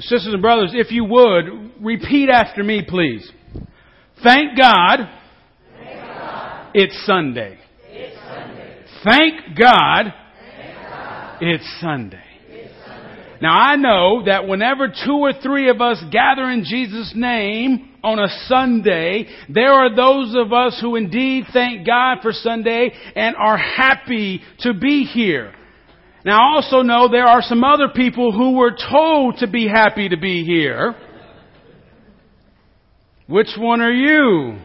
Sisters and brothers, if you would, repeat after me, please. Thank God, Thank God it's Sunday. Thank God, Thank God it's Sunday. it's Sunday. Now I know that whenever two or three of us gather in Jesus' name on a Sunday, there are those of us who indeed thank God for Sunday and are happy to be here. Now I also know there are some other people who were told to be happy to be here. Which one are you?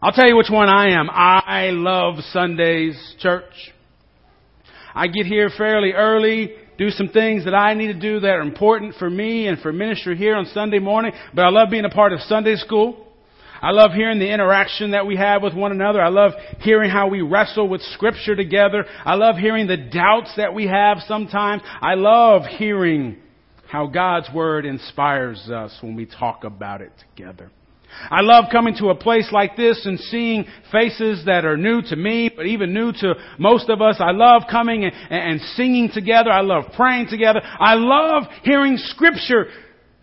I'll tell you which one I am. I love Sundays, church. I get here fairly early, do some things that I need to do that are important for me and for ministry here on Sunday morning, but I love being a part of Sunday school. I love hearing the interaction that we have with one another. I love hearing how we wrestle with scripture together. I love hearing the doubts that we have sometimes. I love hearing how God's Word inspires us when we talk about it together. I love coming to a place like this and seeing faces that are new to me, but even new to most of us. I love coming and, and singing together. I love praying together. I love hearing scripture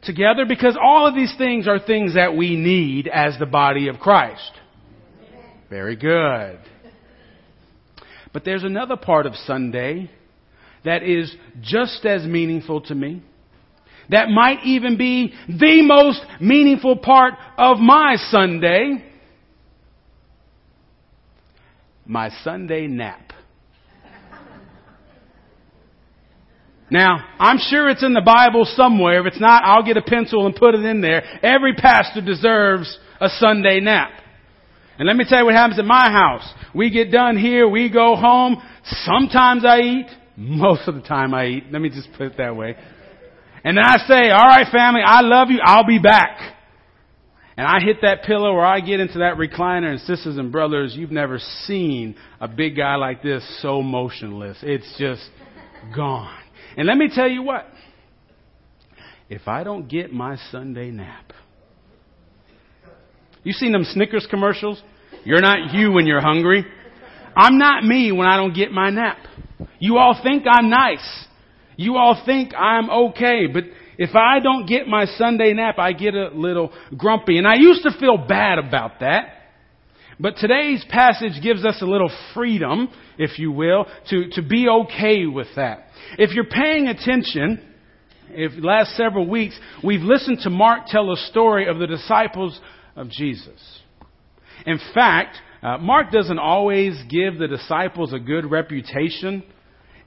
together because all of these things are things that we need as the body of Christ. Very good. But there's another part of Sunday that is just as meaningful to me that might even be the most meaningful part of my Sunday. My Sunday nap. Now, I'm sure it's in the Bible somewhere. If it's not, I'll get a pencil and put it in there. Every pastor deserves a Sunday nap. And let me tell you what happens at my house. We get done here, we go home. Sometimes I eat. Most of the time I eat. Let me just put it that way. And then I say, alright family, I love you, I'll be back. And I hit that pillow or I get into that recliner and sisters and brothers, you've never seen a big guy like this so motionless. It's just gone. And let me tell you what. If I don't get my Sunday nap. You seen them Snickers commercials? You're not you when you're hungry. I'm not me when I don't get my nap. You all think I'm nice. You all think I'm okay, but if I don't get my Sunday nap, I get a little grumpy. And I used to feel bad about that. But today's passage gives us a little freedom, if you will, to, to be okay with that. If you're paying attention, if last several weeks, we've listened to Mark tell a story of the disciples of Jesus. In fact, uh, Mark doesn't always give the disciples a good reputation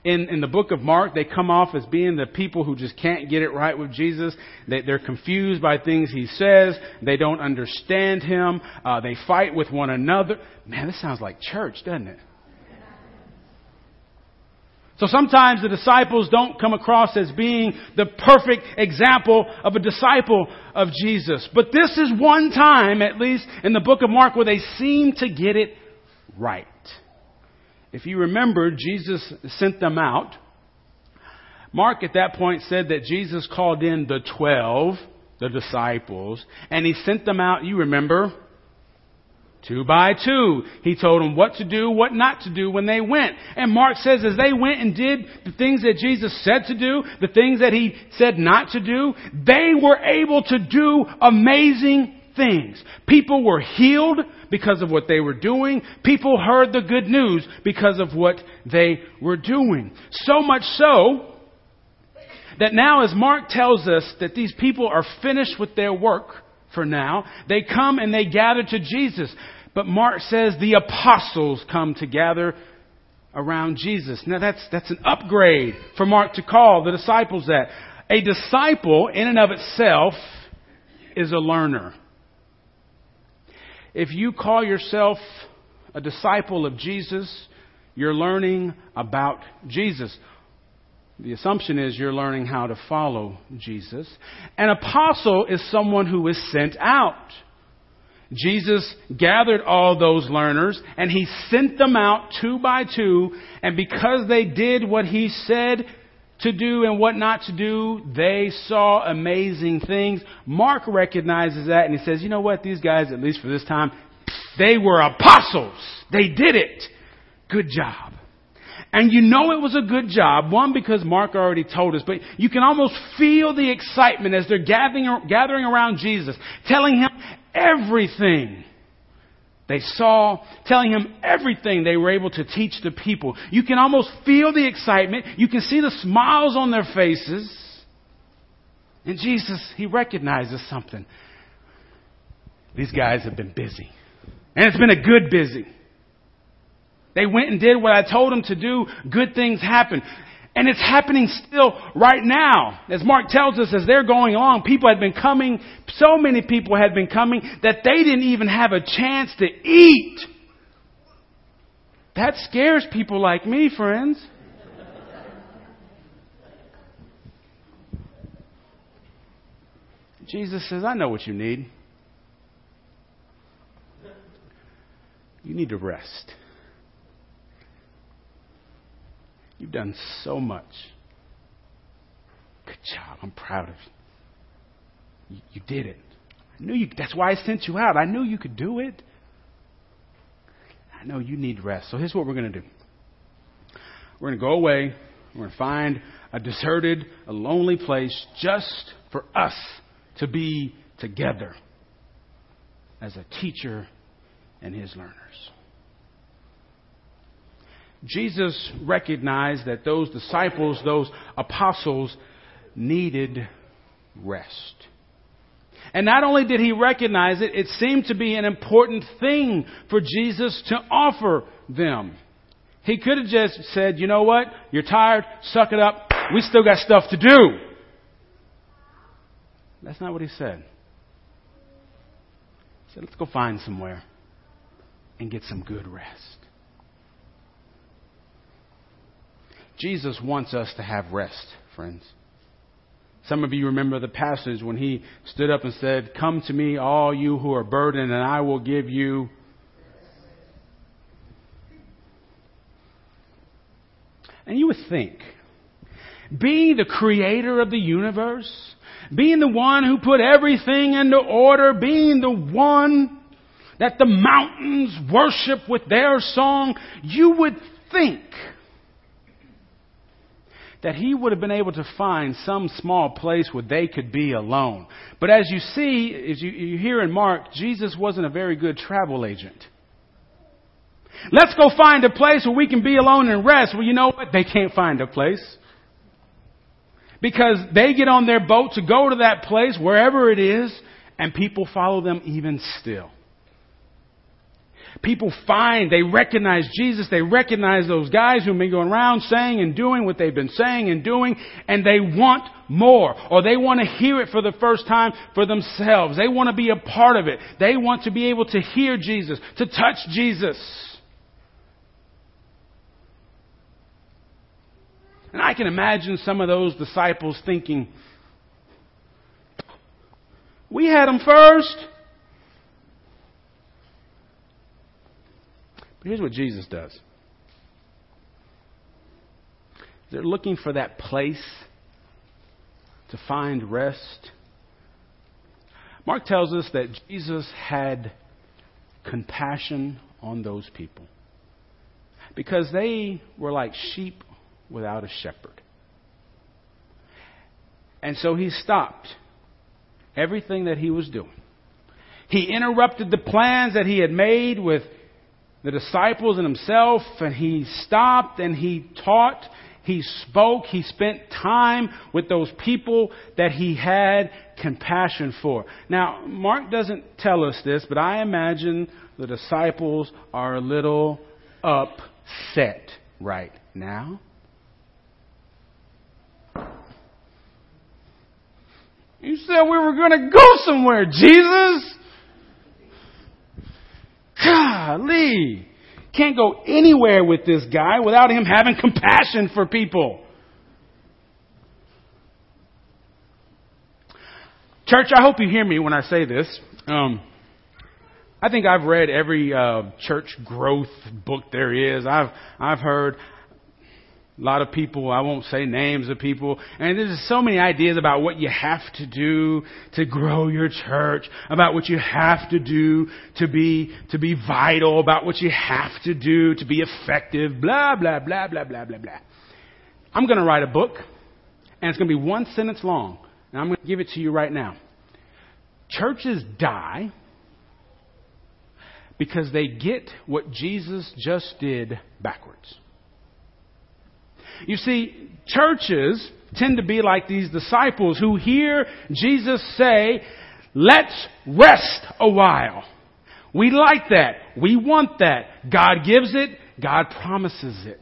in, in the book of Mark, they come off as being the people who just can't get it right with Jesus. They, they're confused by things he says. They don't understand him. Uh, they fight with one another. Man, this sounds like church, doesn't it? So sometimes the disciples don't come across as being the perfect example of a disciple of Jesus. But this is one time, at least in the book of Mark, where they seem to get it right. If you remember, Jesus sent them out. Mark at that point said that Jesus called in the twelve, the disciples, and he sent them out, you remember, two by two. He told them what to do, what not to do when they went. And Mark says as they went and did the things that Jesus said to do, the things that he said not to do, they were able to do amazing things. People were healed because of what they were doing. People heard the good news because of what they were doing. So much so that now as Mark tells us that these people are finished with their work for now, they come and they gather to Jesus. But Mark says the apostles come to gather around Jesus. Now that's, that's an upgrade for Mark to call the disciples that. A disciple in and of itself is a learner. If you call yourself a disciple of Jesus, you're learning about Jesus. The assumption is you're learning how to follow Jesus. An apostle is someone who is sent out. Jesus gathered all those learners and he sent them out two by two, and because they did what he said to do and what not to do, they saw amazing things. Mark recognizes that and he says, you know what, these guys, at least for this time, they were apostles. They did it. Good job. And you know it was a good job. One, because Mark already told us, but you can almost feel the excitement as they're gathering, gathering around Jesus, telling him everything they saw, telling him everything they were able to teach the people. You can almost feel the excitement. You can see the smiles on their faces. And Jesus, he recognizes something. These guys have been busy. And it's been a good busy. They went and did what I told them to do. Good things happen. And it's happening still right now. As Mark tells us, as they're going along, people had been coming, so many people had been coming that they didn't even have a chance to eat. That scares people like me, friends. Jesus says, I know what you need. You need to rest. You've done so much. Good job. I'm proud of you. You, you did it. I knew you. That's why I sent you out. I knew you could do it. I know you need rest. So here's what we're going to do. We're going to go away. We're going to find a deserted, a lonely place just for us to be together as a teacher and his learners. Jesus recognized that those disciples, those apostles, needed rest. And not only did he recognize it, it seemed to be an important thing for Jesus to offer them. He could have just said, you know what? You're tired. Suck it up. We still got stuff to do. That's not what he said. He said, let's go find somewhere and get some good rest. Jesus wants us to have rest, friends. Some of you remember the passage when he stood up and said, Come to me, all you who are burdened, and I will give you. And you would think, being the creator of the universe, being the one who put everything into order, being the one that the mountains worship with their song, you would think that he would have been able to find some small place where they could be alone. But as you see, as you, you hear in Mark, Jesus wasn't a very good travel agent. Let's go find a place where we can be alone and rest. Well, you know what? They can't find a place. Because they get on their boat to go to that place, wherever it is, and people follow them even still. People find, they recognize Jesus, they recognize those guys who've been going around saying and doing what they've been saying and doing, and they want more. Or they want to hear it for the first time for themselves. They want to be a part of it. They want to be able to hear Jesus, to touch Jesus. And I can imagine some of those disciples thinking, we had them first. But here's what Jesus does they're looking for that place to find rest. Mark tells us that Jesus had compassion on those people because they were like sheep without a shepherd. And so he stopped everything that he was doing. He interrupted the plans that he had made with the disciples and himself, and he stopped and he taught, he spoke, he spent time with those people that he had compassion for. Now, Mark doesn't tell us this, but I imagine the disciples are a little upset right now. You said we were going to go somewhere, Jesus. Golly. Can't go anywhere with this guy without him having compassion for people. Church, I hope you hear me when I say this. Um, I think I've read every uh, church growth book there is. I've I've heard A lot of people, I won't say names of people, and there's so many ideas about what you have to do to grow your church, about what you have to do to be, to be vital, about what you have to do to be effective, blah, blah, blah, blah, blah, blah, blah. I'm gonna write a book, and it's gonna be one sentence long, and I'm gonna give it to you right now. Churches die because they get what Jesus just did backwards. You see, churches tend to be like these disciples who hear Jesus say, let's rest a while. We like that. We want that. God gives it. God promises it.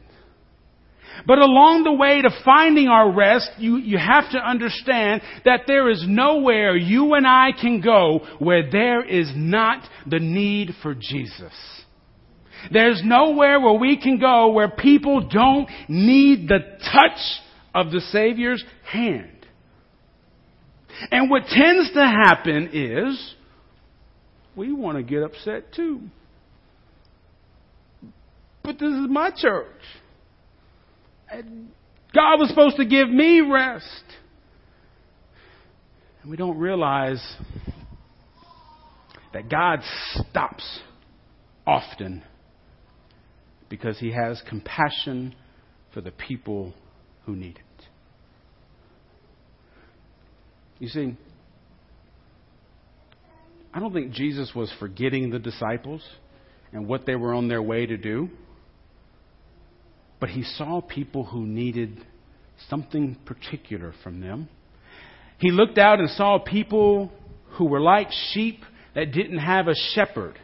But along the way to finding our rest, you, you have to understand that there is nowhere you and I can go where there is not the need for Jesus. There's nowhere where we can go where people don't need the touch of the Savior's hand. And what tends to happen is we want to get upset too. But this is my church. And God was supposed to give me rest. And we don't realize that God stops often because he has compassion for the people who need it. You see, I don't think Jesus was forgetting the disciples and what they were on their way to do, but he saw people who needed something particular from them. He looked out and saw people who were like sheep that didn't have a shepherd.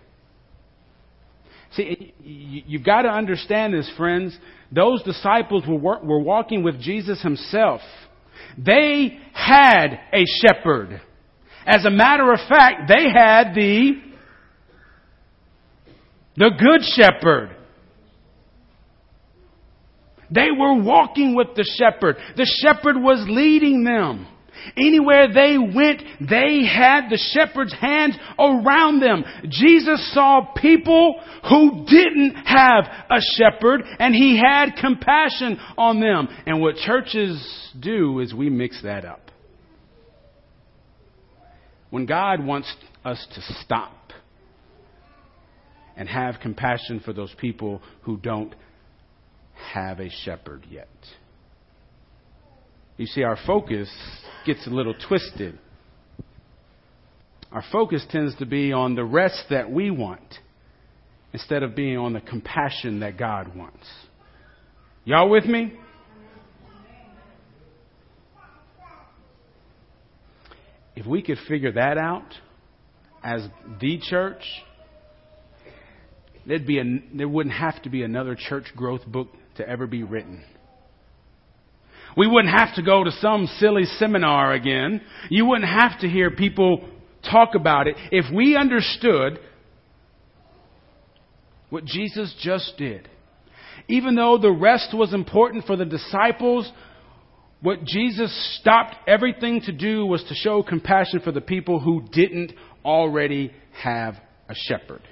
See, you've got to understand this, friends. Those disciples were, were walking with Jesus himself. They had a shepherd. As a matter of fact, they had the, the good shepherd. They were walking with the shepherd. The shepherd was leading them. Anywhere they went, they had the shepherd's hands around them. Jesus saw people who didn't have a shepherd and he had compassion on them. And what churches do is we mix that up. When God wants us to stop and have compassion for those people who don't have a shepherd yet. You see, our focus gets a little twisted. Our focus tends to be on the rest that we want instead of being on the compassion that God wants. Y'all with me? If we could figure that out as the church, there'd be a, there wouldn't have to be another church growth book to ever be written. We wouldn't have to go to some silly seminar again. You wouldn't have to hear people talk about it. If we understood what Jesus just did, even though the rest was important for the disciples, what Jesus stopped everything to do was to show compassion for the people who didn't already have a shepherd.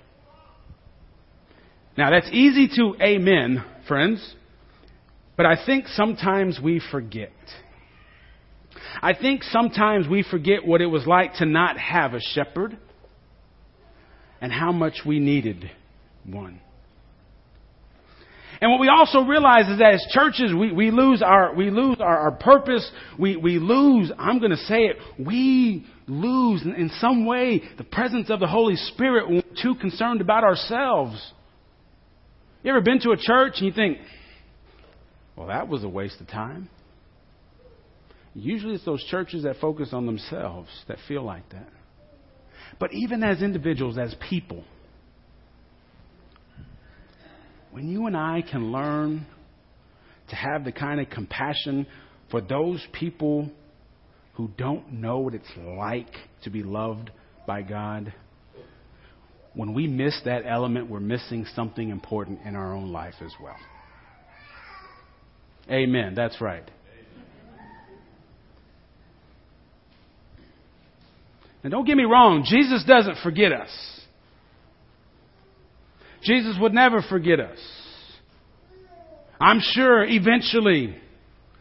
Now that's easy to amen, friends. But I think sometimes we forget. I think sometimes we forget what it was like to not have a shepherd and how much we needed one. And what we also realize is that as churches, we, we lose our, we lose our, our purpose. We, we lose, I'm going to say it, we lose in, in some way the presence of the Holy Spirit when we're too concerned about ourselves. You ever been to a church and you think, well, that was a waste of time. Usually it's those churches that focus on themselves that feel like that. But even as individuals, as people, when you and I can learn to have the kind of compassion for those people who don't know what it's like to be loved by God, when we miss that element, we're missing something important in our own life as well. Amen. That's right. Now, don't get me wrong, Jesus doesn't forget us. Jesus would never forget us. I'm sure eventually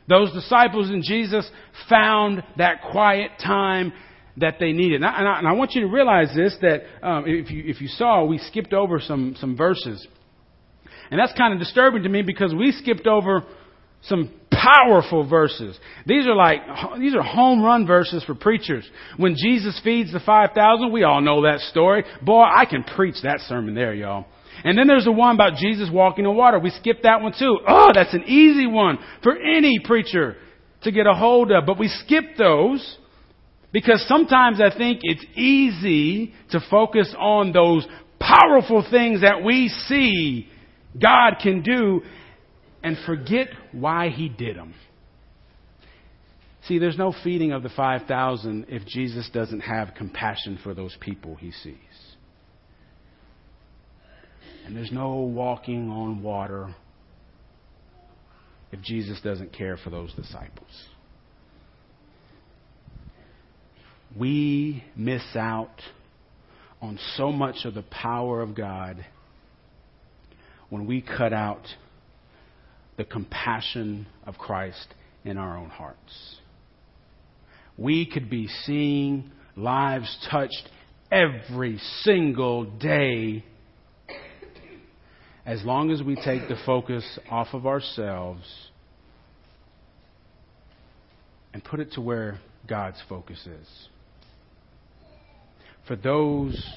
those disciples and Jesus found that quiet time that they needed. And I, and I, and I want you to realize this that um, if, you, if you saw, we skipped over some, some verses. And that's kind of disturbing to me because we skipped over some powerful verses. These are like, these are home run verses for preachers. When Jesus feeds the 5,000, we all know that story. Boy, I can preach that sermon there, y'all. And then there's the one about Jesus walking on water. We skipped that one too. Oh, that's an easy one for any preacher to get a hold of. But we skip those because sometimes I think it's easy to focus on those powerful things that we see God can do and forget why he did them. See, there's no feeding of the 5,000 if Jesus doesn't have compassion for those people he sees. And there's no walking on water if Jesus doesn't care for those disciples. We miss out on so much of the power of God when we cut out the compassion of Christ in our own hearts. We could be seeing lives touched every single day as long as we take the focus off of ourselves and put it to where God's focus is. For those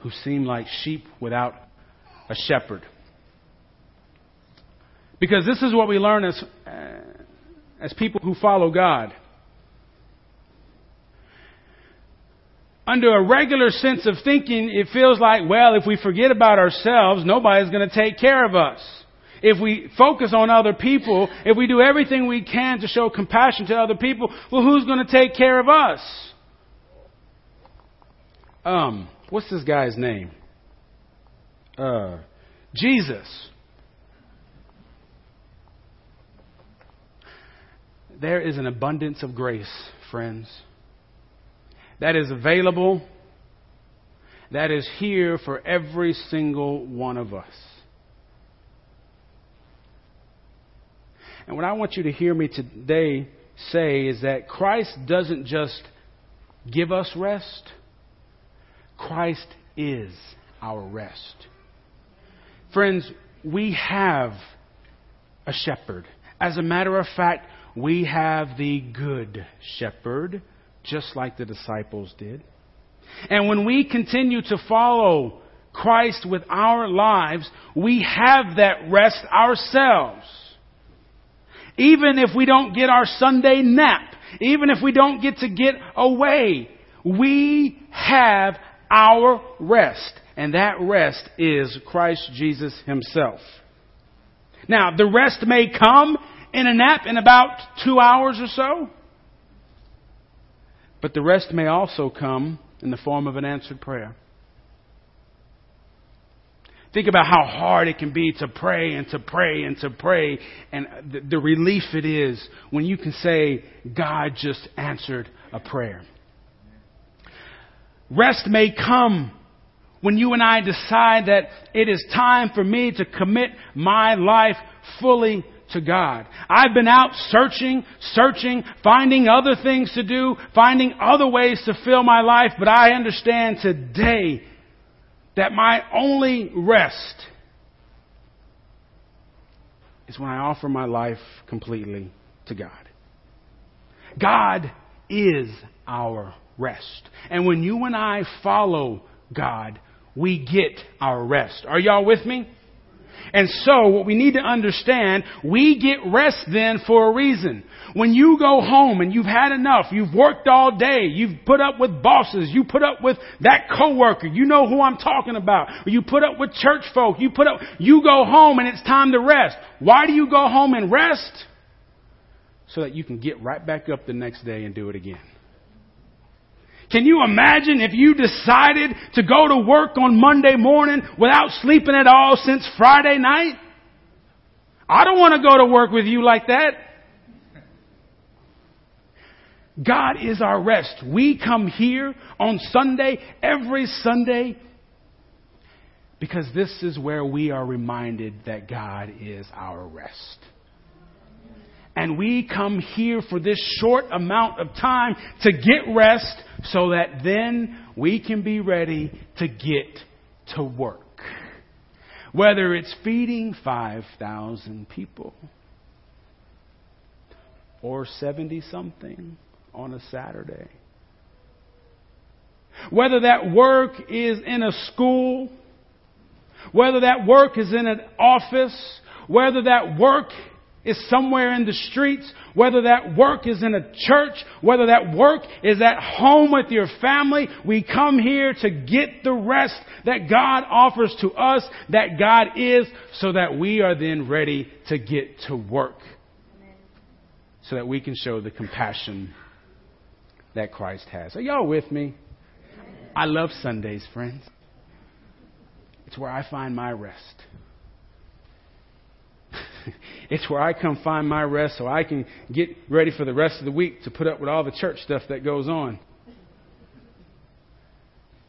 who seem like sheep without a shepherd. Because this is what we learn as, uh, as people who follow God. Under a regular sense of thinking, it feels like, well, if we forget about ourselves, nobody's going to take care of us. If we focus on other people, if we do everything we can to show compassion to other people, well, who's going to take care of us? Um, what's this guy's name? Uh, Jesus. There is an abundance of grace, friends, that is available, that is here for every single one of us. And what I want you to hear me today say is that Christ doesn't just give us rest, Christ is our rest. Friends, we have a shepherd. As a matter of fact, we have the good shepherd, just like the disciples did. And when we continue to follow Christ with our lives, we have that rest ourselves. Even if we don't get our Sunday nap, even if we don't get to get away, we have our rest. And that rest is Christ Jesus Himself. Now, the rest may come in a nap in about two hours or so. But the rest may also come in the form of an answered prayer. Think about how hard it can be to pray and to pray and to pray and the, the relief it is when you can say, God just answered a prayer. Rest may come when you and I decide that it is time for me to commit my life fully to God. I've been out searching, searching, finding other things to do, finding other ways to fill my life, but I understand today that my only rest is when I offer my life completely to God. God is our rest. And when you and I follow God, we get our rest. Are y'all with me? And so, what we need to understand, we get rest then for a reason. When you go home and you've had enough, you've worked all day, you've put up with bosses, you put up with that coworker, you know who I'm talking about, you put up with church folk, you put up, you go home and it's time to rest. Why do you go home and rest? So that you can get right back up the next day and do it again. Can you imagine if you decided to go to work on Monday morning without sleeping at all since Friday night? I don't want to go to work with you like that. God is our rest. We come here on Sunday, every Sunday, Because this is where we are reminded that God is our rest. And we come here for this short amount of time to get rest so that then we can be ready to get to work. Whether it's feeding 5,000 people or 70 something on a Saturday. Whether that work is in a school, whether that work is in an office, whether that work is somewhere in the streets, whether that work is in a church, whether that work is at home with your family, we come here to get the rest that God offers to us, that God is, so that we are then ready to get to work. So that we can show the compassion that Christ has. Are y'all with me? I love Sundays, friends. It's where I find my rest. it's where I come find my rest so I can get ready for the rest of the week to put up with all the church stuff that goes on.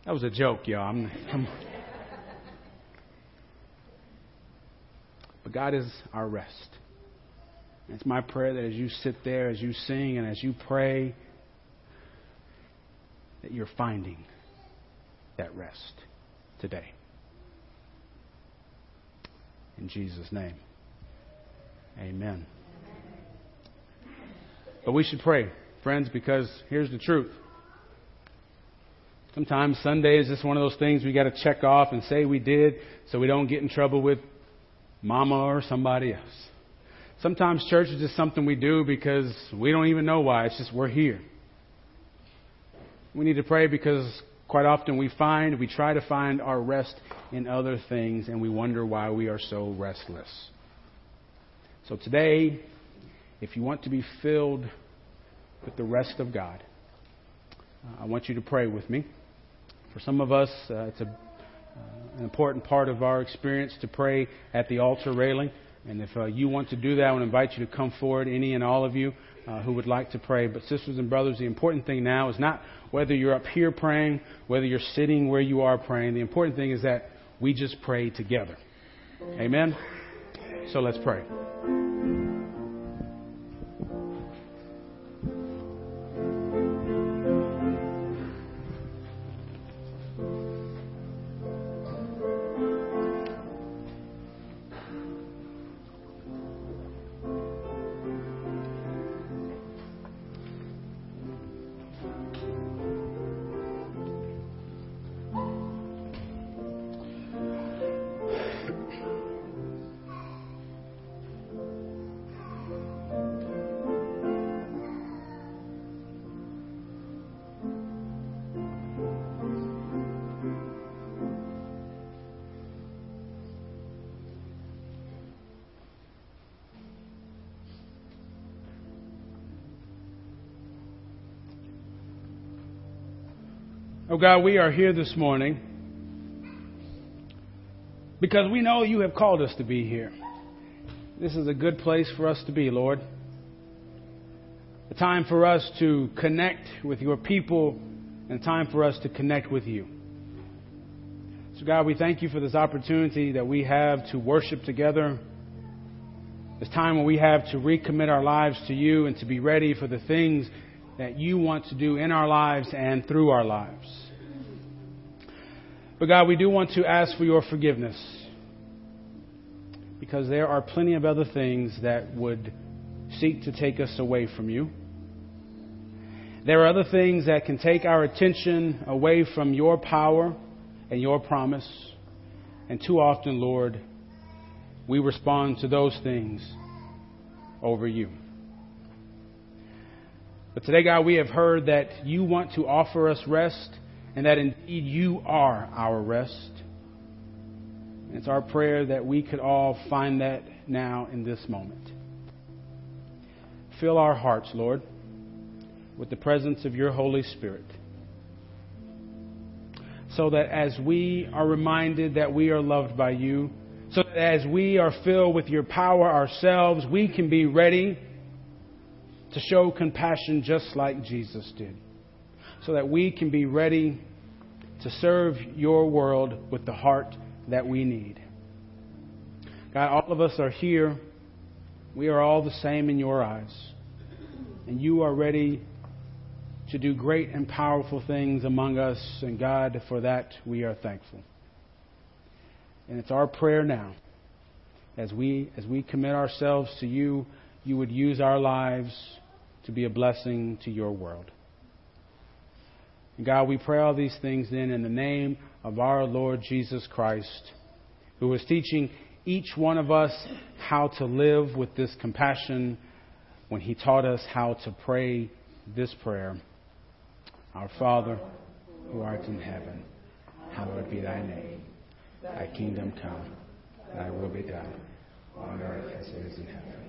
That was a joke, y'all. I'm, on. But God is our rest. It's my prayer that as you sit there, as you sing, and as you pray, that you're finding that rest today. In Jesus' name. Amen. But we should pray, friends, because here's the truth. Sometimes Sunday is just one of those things we got to check off and say we did so we don't get in trouble with mama or somebody else. Sometimes church is just something we do because we don't even know why. It's just we're here. We need to pray because quite often we find, we try to find our rest in other things and we wonder why we are so restless. So today, if you want to be filled with the rest of God, uh, I want you to pray with me. For some of us, uh, it's a, uh, an important part of our experience to pray at the altar railing. And if uh, you want to do that, I want to invite you to come forward, any and all of you uh, who would like to pray. But, sisters and brothers, the important thing now is not whether you're up here praying, whether you're sitting where you are praying. The important thing is that we just pray together. Amen? So let's pray. Oh God, we are here this morning because we know you have called us to be here. This is a good place for us to be, Lord. A time for us to connect with your people and a time for us to connect with you. So, God, we thank you for this opportunity that we have to worship together. This time when we have to recommit our lives to you and to be ready for the things that you want to do in our lives and through our lives. But God, we do want to ask for your forgiveness because there are plenty of other things that would seek to take us away from you. There are other things that can take our attention away from your power and your promise. And too often, Lord, we respond to those things over you. But today, God, we have heard that you want to offer us rest and that indeed you are our rest. It's our prayer that we could all find that now in this moment. Fill our hearts, Lord, with the presence of your Holy Spirit. So that as we are reminded that we are loved by you, so that as we are filled with your power ourselves, we can be ready to show compassion just like Jesus did. So that we can be ready to serve your world with the heart that we need. God, all of us are here. We are all the same in your eyes. And you are ready to do great and powerful things among us. And God, for that we are thankful. And it's our prayer now, as we, as we commit ourselves to you, you would use our lives to be a blessing to your world. God, we pray all these things then in the name of our Lord Jesus Christ, who is teaching each one of us how to live with this compassion when he taught us how to pray this prayer. Our Father, who art in heaven, hallowed be thy name. Thy kingdom come, thy will be done, on earth as it is in heaven.